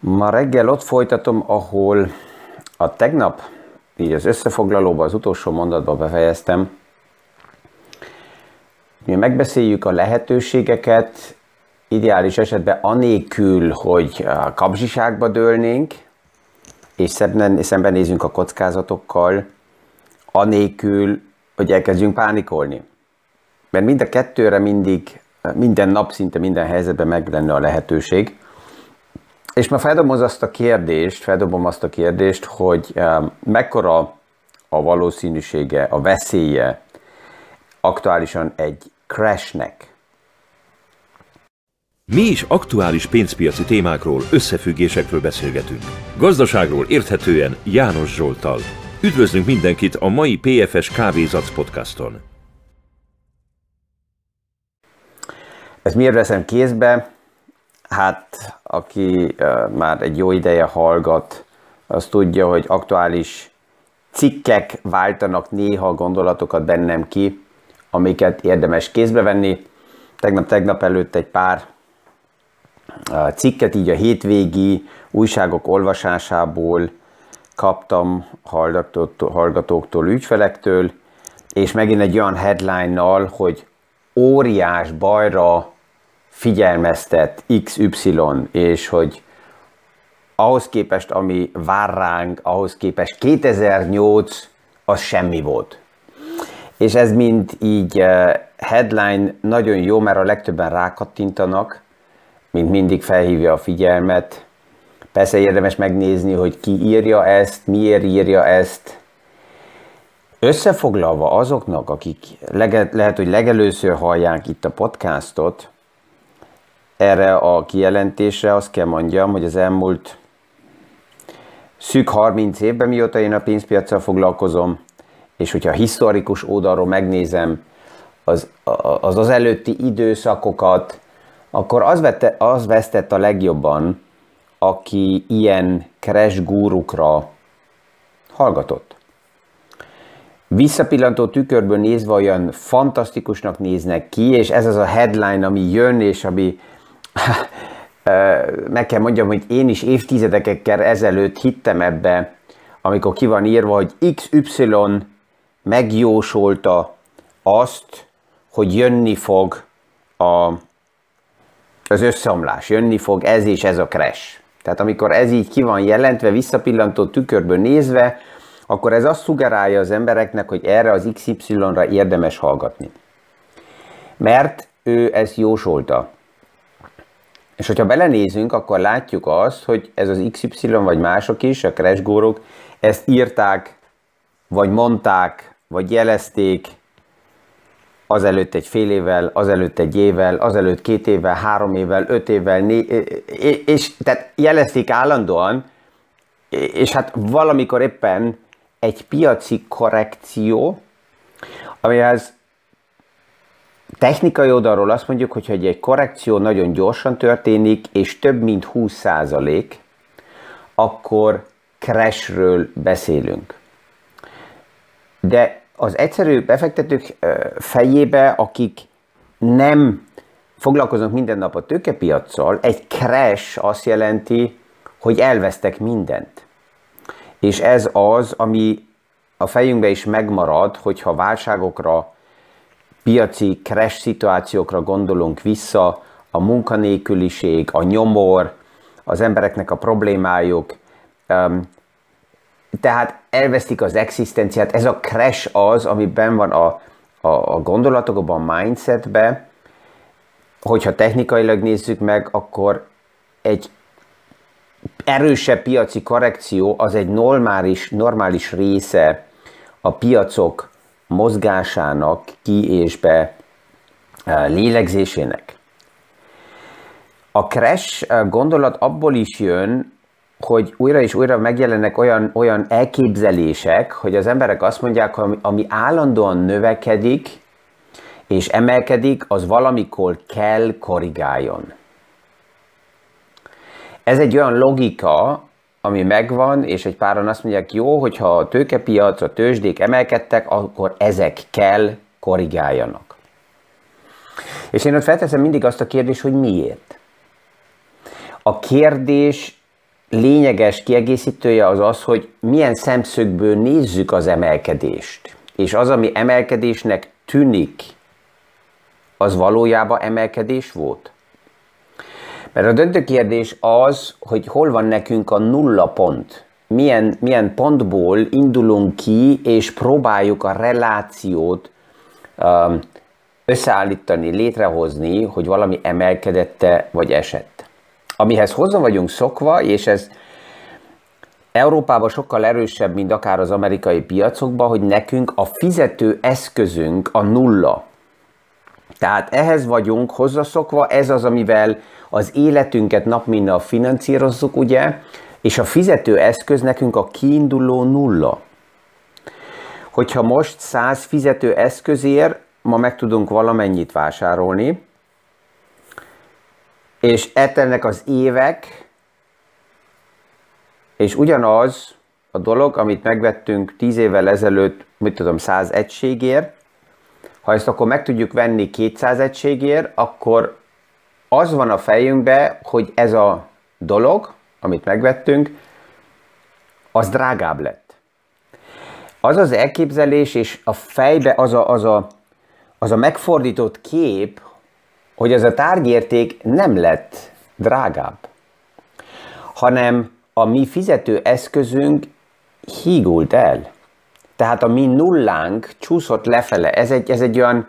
Ma reggel ott folytatom, ahol a tegnap, így az összefoglalóban, az utolsó mondatban befejeztem. Mi megbeszéljük a lehetőségeket, ideális esetben anélkül, hogy a kapzsiságba dőlnénk, és szemben, szembenézünk a kockázatokkal, anélkül, hogy elkezdjünk pánikolni. Mert mind a kettőre mindig, minden nap, szinte minden helyzetben meg lenne a lehetőség. És ma feldobom azt a kérdést, feldobom azt a kérdést, hogy mekkora a valószínűsége, a veszélye aktuálisan egy crashnek. Mi is aktuális pénzpiaci témákról, összefüggésekről beszélgetünk. Gazdaságról érthetően János Zsoltal. Üdvözlünk mindenkit a mai PFS Kávézac podcaston. Ezt miért veszem kézbe? Hát, aki már egy jó ideje hallgat, az tudja, hogy aktuális cikkek váltanak néha gondolatokat bennem ki, amiket érdemes kézbe venni. Tegnap-tegnap előtt egy pár cikket így a hétvégi újságok olvasásából kaptam hallgatóktól, ügyfelektől, és megint egy olyan headline-nal, hogy óriás bajra figyelmeztet XY, és hogy ahhoz képest, ami vár ránk, ahhoz képest 2008 az semmi volt. És ez mind így eh, headline nagyon jó, mert a legtöbben rákattintanak, mint mindig felhívja a figyelmet. Persze érdemes megnézni, hogy ki írja ezt, miért írja ezt. Összefoglalva azoknak, akik lehet, hogy legelőször hallják itt a podcastot, erre a kijelentésre azt kell mondjam, hogy az elmúlt szűk 30 évben, mióta én a pénzpiacsal foglalkozom, és hogyha historikus oldalról megnézem az, az, az előtti időszakokat, akkor az, vette, az vesztett a legjobban, aki ilyen crash gúrukra hallgatott. Visszapillantó tükörből nézve olyan fantasztikusnak néznek ki, és ez az a headline, ami jön, és ami meg kell mondjam, hogy én is évtizedekkel ezelőtt hittem ebbe, amikor ki van írva, hogy XY megjósolta azt, hogy jönni fog a, az összeomlás, jönni fog ez és ez a crash. Tehát amikor ez így ki van jelentve, visszapillantó tükörből nézve, akkor ez azt szugerálja az embereknek, hogy erre az XY-ra érdemes hallgatni. Mert ő ezt jósolta. És hogyha belenézünk, akkor látjuk azt, hogy ez az XY vagy mások is, a crash ezt írták, vagy mondták, vagy jelezték azelőtt egy fél évvel, azelőtt egy évvel, azelőtt két évvel, három évvel, öt évvel, né- és tehát jelezték állandóan, és hát valamikor éppen egy piaci korrekció, amihez technikai oldalról azt mondjuk, hogy egy korrekció nagyon gyorsan történik, és több mint 20%, akkor crashről beszélünk. De az egyszerű befektetők fejébe, akik nem foglalkoznak minden nap a tőkepiacsal, egy crash azt jelenti, hogy elvesztek mindent. És ez az, ami a fejünkbe is megmarad, hogyha válságokra piaci crash szituációkra gondolunk vissza, a munkanélküliség, a nyomor, az embereknek a problémájuk, tehát elvesztik az existenciát. Ez a crash az, ami ben van a, a, a gondolatokban, a mindsetbe, hogyha technikailag nézzük meg, akkor egy erősebb piaci korrekció az egy normális, normális része a piacok mozgásának, ki és be eh, lélegzésének. A crash eh, gondolat abból is jön, hogy újra és újra megjelennek olyan, olyan elképzelések, hogy az emberek azt mondják, ami, ami állandóan növekedik és emelkedik, az valamikor kell korrigáljon. Ez egy olyan logika, ami megvan, és egy páran azt mondják, jó, hogyha a tőkepiac, a tőzsdék emelkedtek, akkor ezek kell korrigáljanak. És én ott felteszem mindig azt a kérdést, hogy miért. A kérdés lényeges kiegészítője az az, hogy milyen szemszögből nézzük az emelkedést. És az, ami emelkedésnek tűnik, az valójában emelkedés volt? Mert a döntő kérdés az, hogy hol van nekünk a nulla pont. Milyen, milyen pontból indulunk ki, és próbáljuk a relációt um, összeállítani, létrehozni, hogy valami emelkedette vagy esett. Amihez hozzá vagyunk szokva, és ez Európában sokkal erősebb, mint akár az amerikai piacokban, hogy nekünk a fizető eszközünk a nulla. Tehát ehhez vagyunk hozzászokva, ez az, amivel az életünket nap mint nap finanszírozzuk, ugye, és a fizető eszköz nekünk a kiinduló nulla. Hogyha most 100 fizető eszközért ma meg tudunk valamennyit vásárolni, és etelnek az évek, és ugyanaz a dolog, amit megvettünk 10 évvel ezelőtt, mit tudom, 100 egységért, ha ezt akkor meg tudjuk venni 200 egységért, akkor az van a fejünkbe, hogy ez a dolog, amit megvettünk, az drágább lett. Az az elképzelés, és a fejbe az a, az a, az a megfordított kép, hogy ez a tárgyérték nem lett drágább, hanem a mi fizető eszközünk hígult el. Tehát a mi nullánk csúszott lefele. Ez egy, ez egy olyan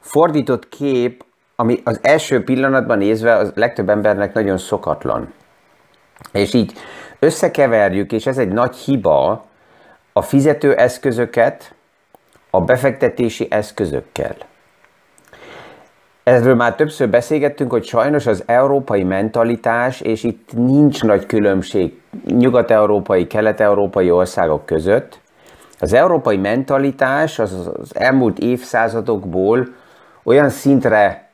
fordított kép, ami az első pillanatban nézve az legtöbb embernek nagyon szokatlan. És így összekeverjük, és ez egy nagy hiba, a fizető eszközöket a befektetési eszközökkel. Erről már többször beszélgettünk, hogy sajnos az európai mentalitás, és itt nincs nagy különbség nyugat-európai, kelet-európai országok között, az európai mentalitás az, az elmúlt évszázadokból olyan szintre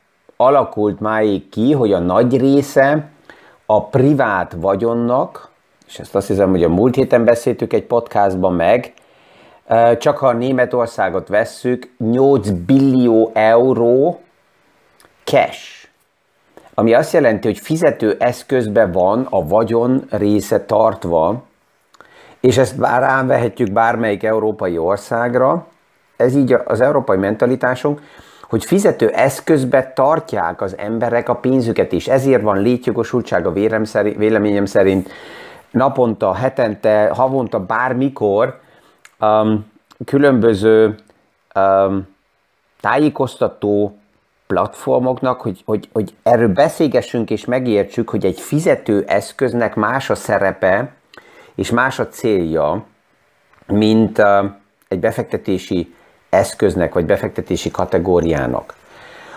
alakult máig ki, hogy a nagy része a privát vagyonnak, és ezt azt hiszem, hogy a múlt héten beszéltük egy podcastban meg, csak ha Németországot vesszük, 8 billió euró cash, ami azt jelenti, hogy fizető eszközben van a vagyon része tartva, és ezt bár rávehetjük bármelyik európai országra, ez így az európai mentalitásunk, hogy fizető eszközbe tartják az emberek a pénzüket is. Ezért van létjogosultság a véleményem szerint naponta, hetente, havonta, bármikor um, különböző um, tájékoztató platformoknak, hogy, hogy, hogy erről beszélgessünk és megértsük, hogy egy fizető eszköznek más a szerepe, és más a célja, mint egy befektetési eszköznek, vagy befektetési kategóriának.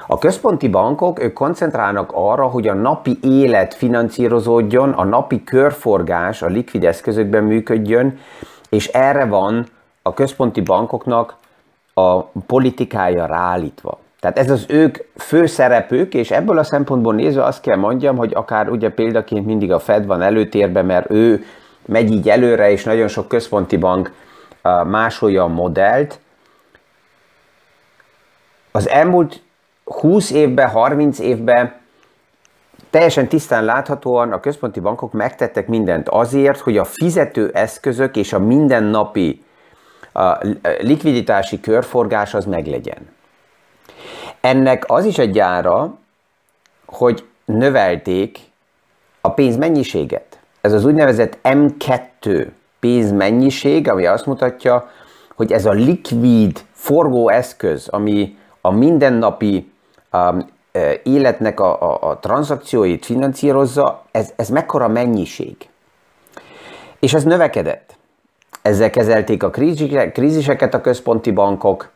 A központi bankok, ők koncentrálnak arra, hogy a napi élet finanszírozódjon, a napi körforgás a likvid eszközökben működjön, és erre van a központi bankoknak a politikája ráállítva. Tehát ez az ők fő szerepük, és ebből a szempontból nézve azt kell mondjam, hogy akár ugye példaként mindig a Fed van előtérben, mert ő megy így előre, és nagyon sok központi bank másolja a modellt. Az elmúlt 20 évben, 30 évben teljesen tisztán láthatóan a központi bankok megtettek mindent azért, hogy a fizető eszközök és a mindennapi a likviditási körforgás az meglegyen. Ennek az is egy gyára, hogy növelték a pénz mennyiséget ez az úgynevezett M2 pénzmennyiség, ami azt mutatja, hogy ez a likvid forgóeszköz, ami a mindennapi um, életnek a, a, a tranzakcióit finanszírozza, ez, ez mekkora mennyiség. És ez növekedett. Ezzel kezelték a kríziseket a központi bankok.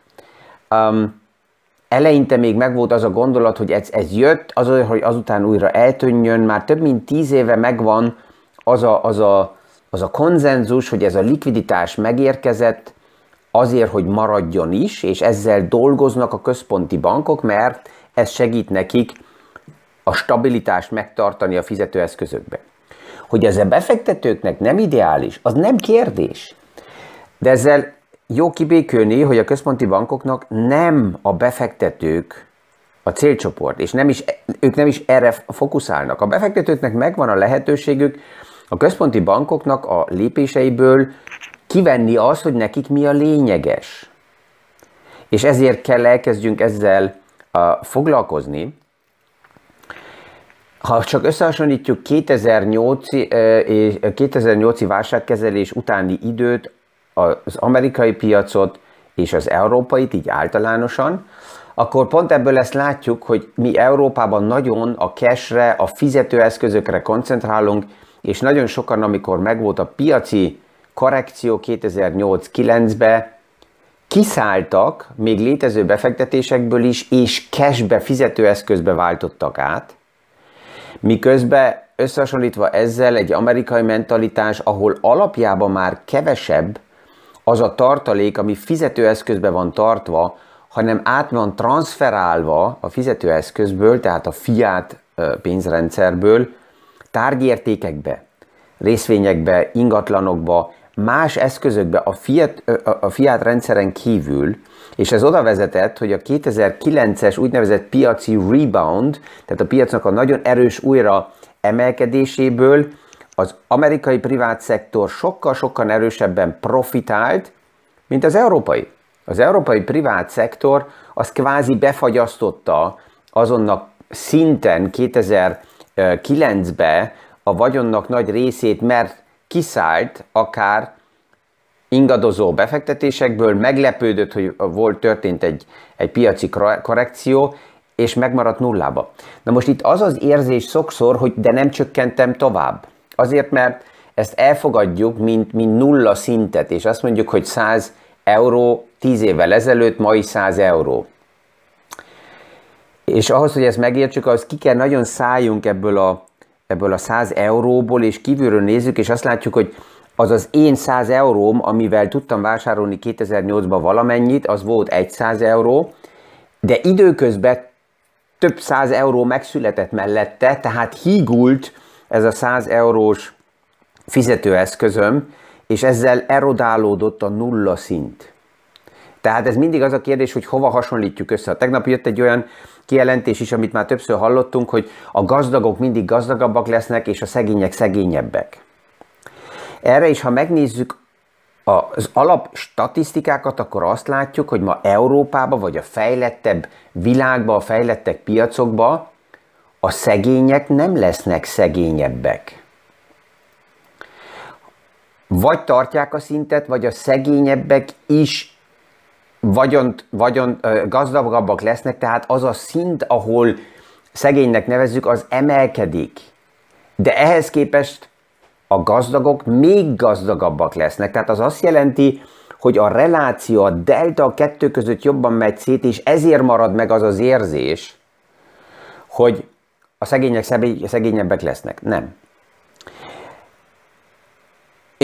Um, eleinte még megvolt az a gondolat, hogy ez, ez jött, az, hogy azután újra eltűnjön, már több mint tíz éve megvan az a, az, a, az a konzenzus, hogy ez a likviditás megérkezett azért, hogy maradjon is, és ezzel dolgoznak a központi bankok, mert ez segít nekik a stabilitást megtartani a fizetőeszközökbe. Hogy ez a befektetőknek nem ideális, az nem kérdés. De ezzel jó kibékülni, hogy a központi bankoknak nem a befektetők a célcsoport, és nem is, ők nem is erre fokuszálnak. A befektetőknek megvan a lehetőségük, a központi bankoknak a lépéseiből kivenni azt, hogy nekik mi a lényeges. És ezért kell elkezdjünk ezzel uh, foglalkozni. Ha csak összehasonlítjuk 2008-i, uh, 2008 válságkezelés utáni időt, az amerikai piacot és az európait, így általánosan, akkor pont ebből ezt látjuk, hogy mi Európában nagyon a cashre, a fizetőeszközökre koncentrálunk, és nagyon sokan, amikor megvolt a piaci korrekció 2008-9-ben, kiszálltak még létező befektetésekből is, és cashbe, fizetőeszközbe váltottak át, miközben összehasonlítva ezzel egy amerikai mentalitás, ahol alapjában már kevesebb az a tartalék, ami fizetőeszközbe van tartva, hanem át van transferálva a fizetőeszközből, tehát a fiat pénzrendszerből tárgyértékekbe, részvényekbe, ingatlanokba, más eszközökbe a fiat, a fiat rendszeren kívül, és ez oda vezetett, hogy a 2009-es úgynevezett piaci rebound, tehát a piacnak a nagyon erős újra emelkedéséből az amerikai privát szektor sokkal-sokkal erősebben profitált, mint az európai. Az európai privát szektor az kvázi befagyasztotta azonnak szinten 2009-be a vagyonnak nagy részét, mert kiszállt akár ingadozó befektetésekből, meglepődött, hogy volt, történt egy, egy piaci korrekció, és megmaradt nullába. Na most itt az az érzés sokszor, hogy de nem csökkentem tovább. Azért, mert ezt elfogadjuk, mint, mint nulla szintet, és azt mondjuk, hogy 100 euró 10 évvel ezelőtt, ma is 100 euró. És ahhoz, hogy ezt megértsük, ahhoz ki kell nagyon szálljunk ebből a, ebből a 100 euróból, és kívülről nézzük, és azt látjuk, hogy az az én 100 euróm, amivel tudtam vásárolni 2008-ban valamennyit, az volt 100 euró, de időközben több száz euró megszületett mellette, tehát hígult ez a 100 eurós fizetőeszközöm, és ezzel erodálódott a nulla szint. Tehát ez mindig az a kérdés, hogy hova hasonlítjuk össze. Tegnap jött egy olyan kijelentés is, amit már többször hallottunk, hogy a gazdagok mindig gazdagabbak lesznek, és a szegények szegényebbek. Erre is, ha megnézzük az alap statisztikákat, akkor azt látjuk, hogy ma Európában, vagy a fejlettebb világban, a fejlettek piacokban a szegények nem lesznek szegényebbek. Vagy tartják a szintet, vagy a szegényebbek is vagyont, vagyont gazdagabbak lesznek, tehát az a szint, ahol szegénynek nevezzük, az emelkedik. De ehhez képest a gazdagok még gazdagabbak lesznek. Tehát az azt jelenti, hogy a reláció, a delta a kettő között jobban megy szét, és ezért marad meg az az érzés, hogy a szegények szegényebbek lesznek. Nem.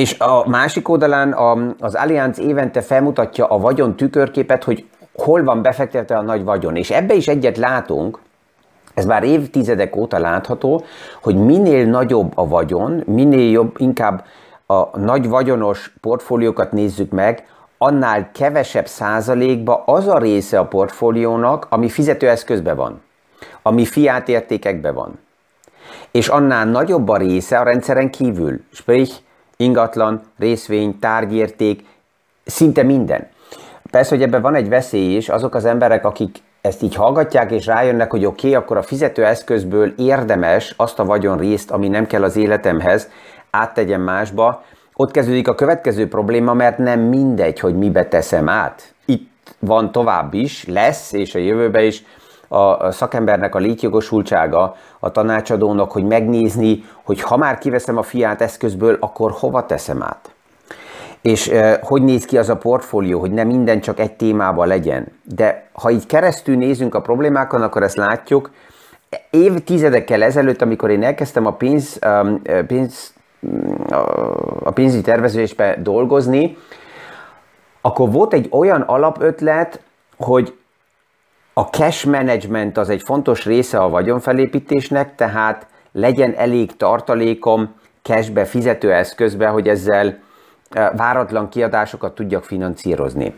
És a másik oldalán az Allianz évente felmutatja a vagyon tükörképet, hogy hol van befektetve a nagy vagyon. És ebbe is egyet látunk, ez már évtizedek óta látható, hogy minél nagyobb a vagyon, minél jobb, inkább a nagy vagyonos portfóliókat nézzük meg, annál kevesebb százalékba az a része a portfóliónak, ami fizetőeszközben van, ami fiát értékekben van. És annál nagyobb a része a rendszeren kívül, sprich ingatlan, részvény, tárgyérték, szinte minden. Persze, hogy ebben van egy veszély is, azok az emberek, akik ezt így hallgatják, és rájönnek, hogy oké, okay, akkor a fizetőeszközből érdemes azt a vagyon részt, ami nem kell az életemhez, áttegyen másba, ott kezdődik a következő probléma, mert nem mindegy, hogy mibe teszem át. Itt van tovább is, lesz, és a jövőben is a szakembernek a létjogosultsága, a tanácsadónak, hogy megnézni, hogy ha már kiveszem a fiát eszközből, akkor hova teszem át. És eh, hogy néz ki az a portfólió, hogy nem minden csak egy témában legyen. De ha így keresztül nézünk a problémákon, akkor ezt látjuk. Évtizedekkel ezelőtt, amikor én elkezdtem a pénz, um, pénz a pénzügyi tervezésbe dolgozni, akkor volt egy olyan alapötlet, hogy a cash management az egy fontos része a vagyonfelépítésnek, tehát legyen elég tartalékom cashbe, fizetőeszközbe, hogy ezzel e, váratlan kiadásokat tudjak financírozni.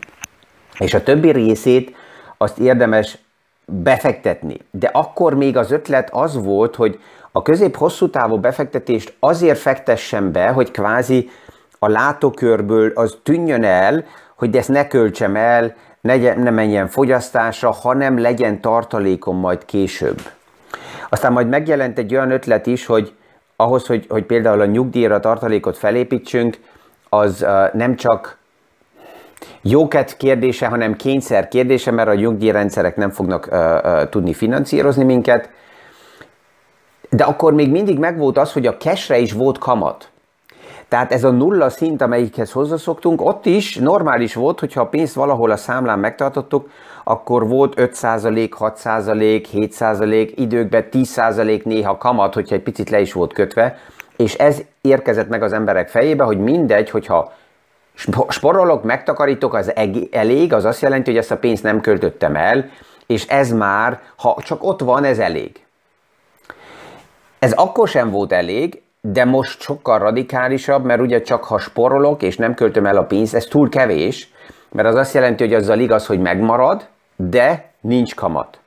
És a többi részét azt érdemes befektetni. De akkor még az ötlet az volt, hogy a közép-hosszú távú befektetést azért fektessen be, hogy kvázi a látókörből az tűnjön el, hogy ezt ne költsem el, ne, ne menjen fogyasztásra, hanem legyen tartalékom majd később. Aztán majd megjelent egy olyan ötlet is, hogy ahhoz, hogy, hogy például a nyugdíjra tartalékot felépítsünk, az nem csak jóket kérdése, hanem kényszer kérdése, mert a nyugdíjrendszerek nem fognak uh, uh, tudni finanszírozni minket. De akkor még mindig megvolt az, hogy a cashre is volt kamat. Tehát ez a nulla szint, amelyikhez hozzászoktunk, ott is normális volt, hogyha a pénzt valahol a számlán megtartottuk, akkor volt 5%, 6%, 7%, időkben 10% néha kamat, hogyha egy picit le is volt kötve, és ez érkezett meg az emberek fejébe, hogy mindegy, hogyha sporolok, megtakarítok, az elég, az azt jelenti, hogy ezt a pénzt nem költöttem el, és ez már, ha csak ott van, ez elég. Ez akkor sem volt elég, de most sokkal radikálisabb, mert ugye csak ha sporolok és nem költöm el a pénzt, ez túl kevés, mert az azt jelenti, hogy azzal igaz, hogy megmarad, de nincs kamat.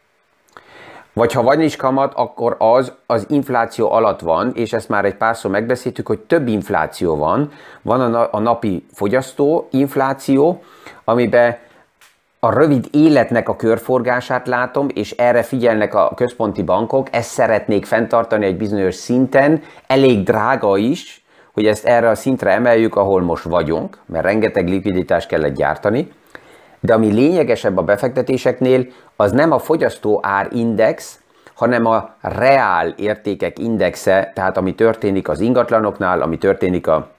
Vagy ha van is kamat, akkor az az infláció alatt van, és ezt már egy párszor megbeszéltük, hogy több infláció van. Van a, napi fogyasztó infláció, amiben a rövid életnek a körforgását látom, és erre figyelnek a központi bankok, ezt szeretnék fenntartani egy bizonyos szinten, elég drága is, hogy ezt erre a szintre emeljük, ahol most vagyunk, mert rengeteg likviditást kellett gyártani, de ami lényegesebb a befektetéseknél, az nem a fogyasztó árindex, hanem a reál értékek indexe, tehát ami történik az ingatlanoknál, ami történik a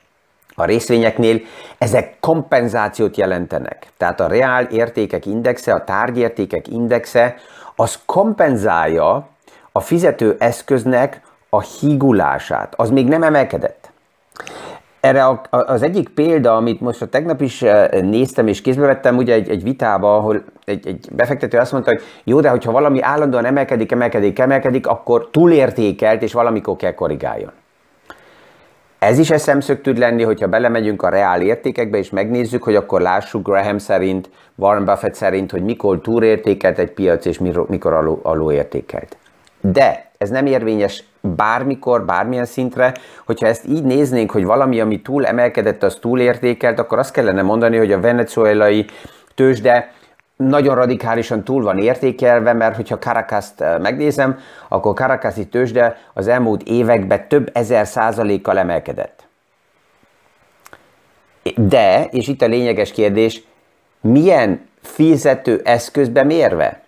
a részvényeknél, ezek kompenzációt jelentenek. Tehát a reál értékek indexe, a tárgyértékek indexe, az kompenzálja a fizető eszköznek a hígulását. Az még nem emelkedett. Erre az egyik példa, amit most a tegnap is eh, néztem és kézbe vettem, ugye egy, egy vitába, ahol egy, egy befektető azt mondta, hogy jó, de hogyha valami állandóan emelkedik, emelkedik, emelkedik, akkor túlértékelt, és valamikor kell korrigáljon. Ez is egy szemszög tud lenni, hogyha belemegyünk a reál értékekbe, és megnézzük, hogy akkor lássuk Graham szerint, Warren Buffett szerint, hogy mikor túlértékelt egy piac, és mikor alul, alulértékelt. De ez nem érvényes bármikor, bármilyen szintre, hogyha ezt így néznénk, hogy valami, ami túl emelkedett, az túlértékelt, akkor azt kellene mondani, hogy a venezuelai tőzsde nagyon radikálisan túl van értékelve, mert hogyha Caracas-t eh, megnézem, akkor Caracasi tőzsde az elmúlt években több ezer százalékkal emelkedett. De, és itt a lényeges kérdés, milyen fizető eszközbe mérve?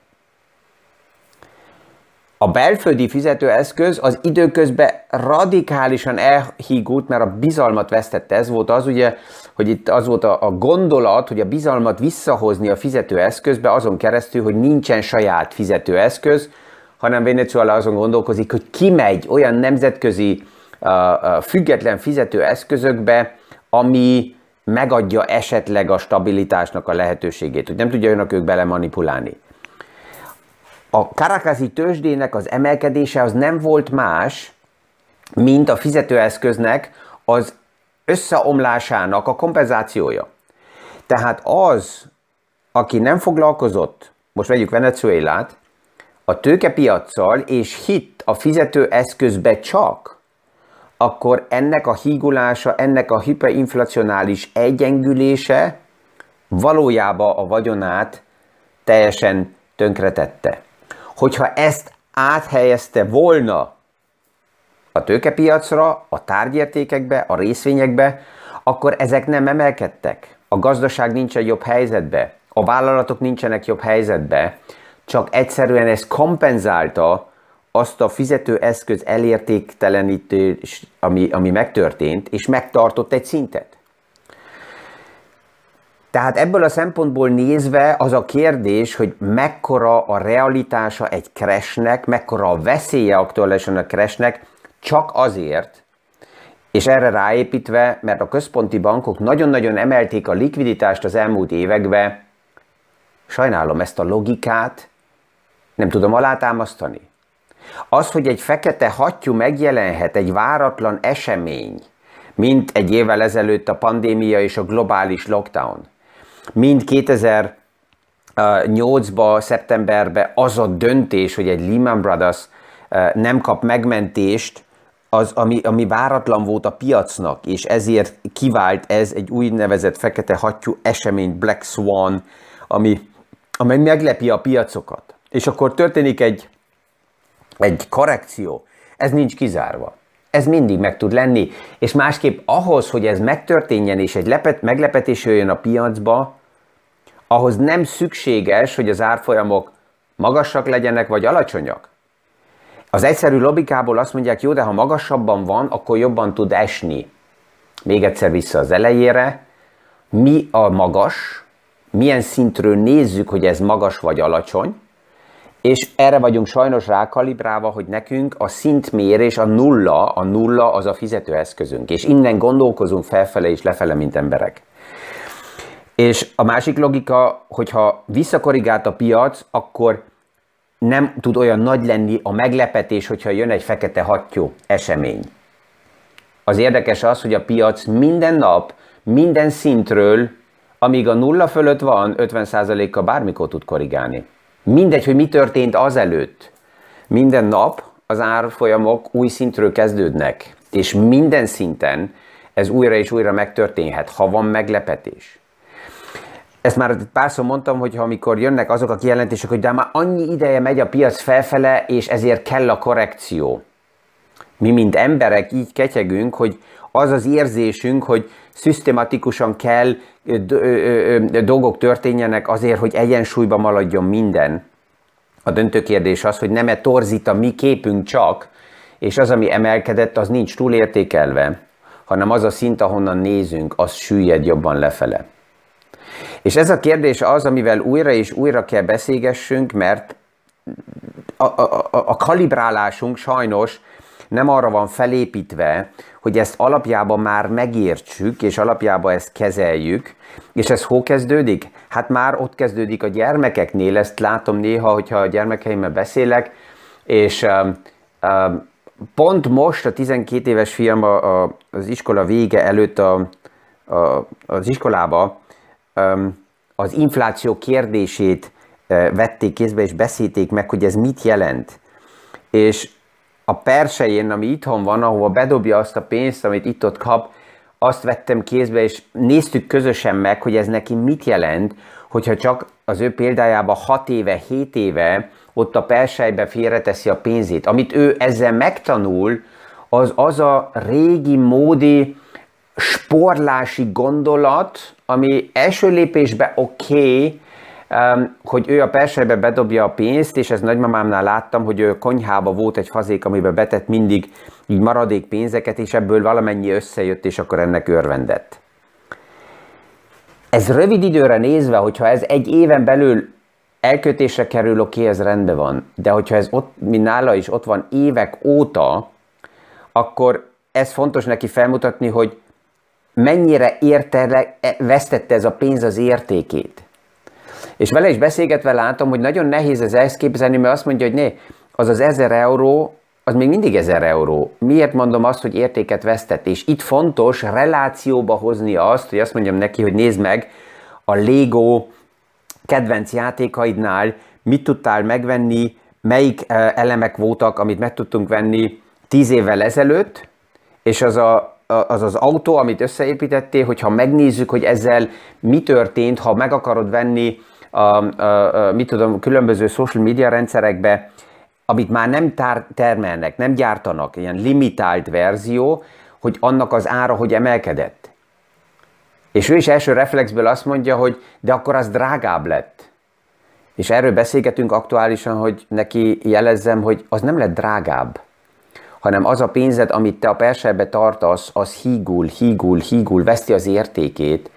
A belföldi fizetőeszköz az időközben radikálisan elhígult, mert a bizalmat vesztette. Ez volt az ugye, hogy itt az volt a, a gondolat, hogy a bizalmat visszahozni a fizetőeszközbe azon keresztül, hogy nincsen saját fizetőeszköz, hanem Venezuela azon gondolkozik, hogy kimegy olyan nemzetközi uh, uh, független fizetőeszközökbe, ami megadja esetleg a stabilitásnak a lehetőségét, hogy nem tudjanak ők bele manipulálni a Caracasi tőzsdének az emelkedése az nem volt más, mint a fizetőeszköznek az összeomlásának a kompenzációja. Tehát az, aki nem foglalkozott, most vegyük Venezuelát, a tőkepiacsal és hitt a fizetőeszközbe csak, akkor ennek a hígulása, ennek a hiperinflacionális egyengülése valójában a vagyonát teljesen tönkretette hogyha ezt áthelyezte volna a tőkepiacra, a tárgyértékekbe, a részvényekbe, akkor ezek nem emelkedtek. A gazdaság nincs egy jobb helyzetbe, a vállalatok nincsenek jobb helyzetbe, csak egyszerűen ez kompenzálta azt a fizetőeszköz elértéktelenítést, ami, ami megtörtént, és megtartott egy szintet. Tehát ebből a szempontból nézve az a kérdés, hogy mekkora a realitása egy crashnek, mekkora a veszélye aktuálisan a crashnek, csak azért, és erre ráépítve, mert a központi bankok nagyon-nagyon emelték a likviditást az elmúlt években, sajnálom ezt a logikát, nem tudom alátámasztani. Az, hogy egy fekete hattyú megjelenhet, egy váratlan esemény, mint egy évvel ezelőtt a pandémia és a globális lockdown, 2000 2008-ba, szeptemberben az a döntés, hogy egy Lehman Brothers nem kap megmentést, az, ami, ami váratlan volt a piacnak, és ezért kivált ez egy úgynevezett fekete hattyú esemény, Black Swan, ami, ami meglepi a piacokat. És akkor történik egy, egy korrekció. Ez nincs kizárva. Ez mindig meg tud lenni. És másképp ahhoz, hogy ez megtörténjen, és egy lepet, meglepetés jöjjön a piacba, ahhoz nem szükséges, hogy az árfolyamok magasak legyenek, vagy alacsonyak. Az egyszerű logikából azt mondják, jó, de ha magasabban van, akkor jobban tud esni. Még egyszer vissza az elejére. Mi a magas? Milyen szintről nézzük, hogy ez magas vagy alacsony? És erre vagyunk sajnos rákalibrálva, hogy nekünk a szintmérés, a nulla, a nulla az a fizetőeszközünk. És innen gondolkozunk felfele és lefele, mint emberek. És a másik logika, hogyha visszakorrigált a piac, akkor nem tud olyan nagy lenni a meglepetés, hogyha jön egy fekete hattyú esemény. Az érdekes az, hogy a piac minden nap, minden szintről, amíg a nulla fölött van, 50%-kal bármikor tud korrigálni. Mindegy, hogy mi történt azelőtt. Minden nap az árfolyamok új szintről kezdődnek, és minden szinten ez újra és újra megtörténhet, ha van meglepetés ezt már párszor mondtam, hogy ha amikor jönnek azok a kijelentések, hogy de már annyi ideje megy a piac felfele, és ezért kell a korrekció. Mi, mint emberek így ketyegünk, hogy az az érzésünk, hogy szisztematikusan kell dolgok történjenek azért, hogy egyensúlyba maradjon minden. A döntő kérdés az, hogy nem-e torzít a mi képünk csak, és az, ami emelkedett, az nincs túlértékelve, hanem az a szint, ahonnan nézünk, az süllyed jobban lefele. És ez a kérdés az, amivel újra és újra kell beszélgessünk, mert a, a, a kalibrálásunk sajnos nem arra van felépítve, hogy ezt alapjában már megértsük, és alapjában ezt kezeljük, és ez hol kezdődik? Hát már ott kezdődik a gyermekeknél, ezt látom néha, hogyha a gyermekeimmel beszélek, és uh, uh, pont most a 12 éves fiam a, a, az iskola vége előtt a, a, az iskolába az infláció kérdését vették kézbe, és beszélték meg, hogy ez mit jelent. És a persején, ami itthon van, ahova bedobja azt a pénzt, amit itt-ott kap, azt vettem kézbe, és néztük közösen meg, hogy ez neki mit jelent, hogyha csak az ő példájában 6 éve, 7 éve ott a persejbe félreteszi a pénzét. Amit ő ezzel megtanul, az az a régi módi sporlási gondolat, ami első lépésben oké, okay, um, hogy ő a persejbe bedobja a pénzt, és ez nagymamámnál láttam, hogy ő konyhába volt egy fazék, amiben betett mindig így maradék pénzeket, és ebből valamennyi összejött, és akkor ennek örvendett. Ez rövid időre nézve, hogyha ez egy éven belül elkötésre kerül, oké, okay, ez rendben van. De hogyha ez ott, mint nála is ott van évek óta, akkor ez fontos neki felmutatni, hogy mennyire érte, vesztette ez a pénz az értékét. És vele is beszélgetve látom, hogy nagyon nehéz ez elképzelni, mert azt mondja, hogy né, az az ezer euró, az még mindig ezer euró. Miért mondom azt, hogy értéket vesztett? És itt fontos relációba hozni azt, hogy azt mondjam neki, hogy nézd meg, a Lego kedvenc játékaidnál mit tudtál megvenni, melyik e, elemek voltak, amit meg tudtunk venni tíz évvel ezelőtt, és az a az az autó, amit összeépítettél, hogyha megnézzük, hogy ezzel mi történt, ha meg akarod venni a, a, a, mit tudom, különböző social media rendszerekbe, amit már nem tár- termelnek, nem gyártanak, ilyen limitált verzió, hogy annak az ára, hogy emelkedett. És ő is első reflexből azt mondja, hogy de akkor az drágább lett. És erről beszélgetünk aktuálisan, hogy neki jelezzem, hogy az nem lett drágább hanem az a pénzed, amit te a persebe tartasz, az hígul, hígul, hígul, veszti az értékét,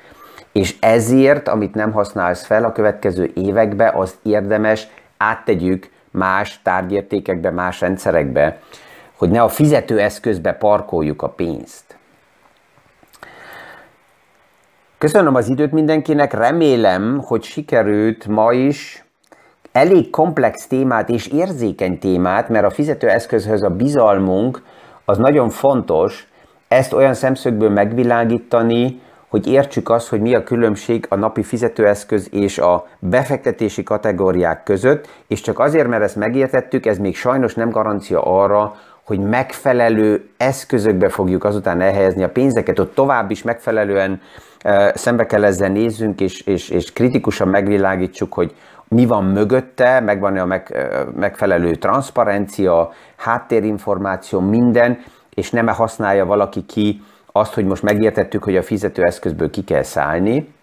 és ezért, amit nem használsz fel a következő évekbe, az érdemes áttegyük más tárgyértékekbe, más rendszerekbe, hogy ne a fizetőeszközbe parkoljuk a pénzt. Köszönöm az időt mindenkinek, remélem, hogy sikerült ma is elég komplex témát és érzékeny témát, mert a fizetőeszközhöz a bizalmunk az nagyon fontos, ezt olyan szemszögből megvilágítani, hogy értsük azt, hogy mi a különbség a napi fizetőeszköz és a befektetési kategóriák között, és csak azért, mert ezt megértettük, ez még sajnos nem garancia arra, hogy megfelelő eszközökbe fogjuk azután elhelyezni a pénzeket, ott tovább is megfelelően szembe kell ezzel nézzünk, és, és, és kritikusan megvilágítsuk, hogy mi van mögötte, megvan a meg, e, megfelelő transzparencia, háttérinformáció, minden, és nem használja valaki ki azt, hogy most megértettük, hogy a fizetőeszközből ki kell szállni,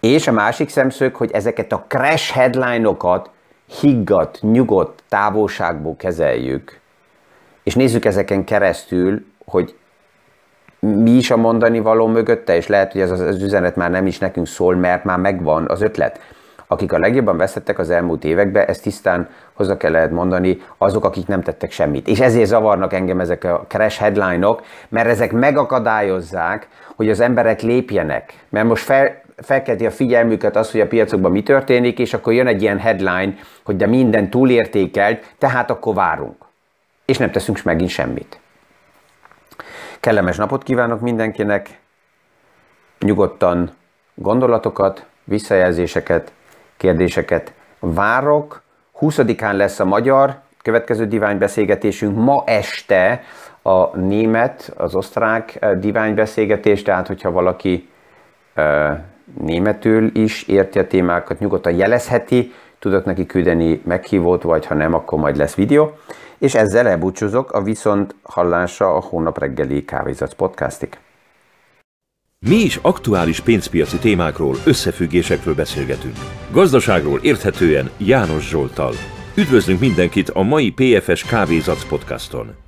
és a másik szemszög, hogy ezeket a crash headline-okat higgadt, nyugodt távolságból kezeljük, és nézzük ezeken keresztül, hogy mi is a mondani való mögötte, és lehet, hogy ez az üzenet már nem is nekünk szól, mert már megvan az ötlet. Akik a legjobban veszettek az elmúlt években, ezt tisztán hozzá kell lehet mondani, azok, akik nem tettek semmit. És ezért zavarnak engem ezek a crash headline-ok, mert ezek megakadályozzák, hogy az emberek lépjenek. Mert most fel, felkelti a figyelmüket az, hogy a piacokban mi történik, és akkor jön egy ilyen headline, hogy de minden túlértékelt, tehát akkor várunk és nem teszünk megint semmit. Kellemes napot kívánok mindenkinek, nyugodtan gondolatokat, visszajelzéseket, kérdéseket várok. 20-án lesz a magyar következő diványbeszélgetésünk, ma este a német, az osztrák eh, diványbeszélgetés, tehát hogyha valaki uh, németül is érti a témákat, nyugodtan jelezheti, tudok neki küldeni meghívót, vagy ha nem, akkor majd lesz videó. És ezzel elbúcsúzok a viszont hallása a hónap reggeli kávézat podcastig. Mi is aktuális pénzpiaci témákról, összefüggésekről beszélgetünk. Gazdaságról érthetően János Zsoltal. Üdvözlünk mindenkit a mai PFS Kávézac podcaston!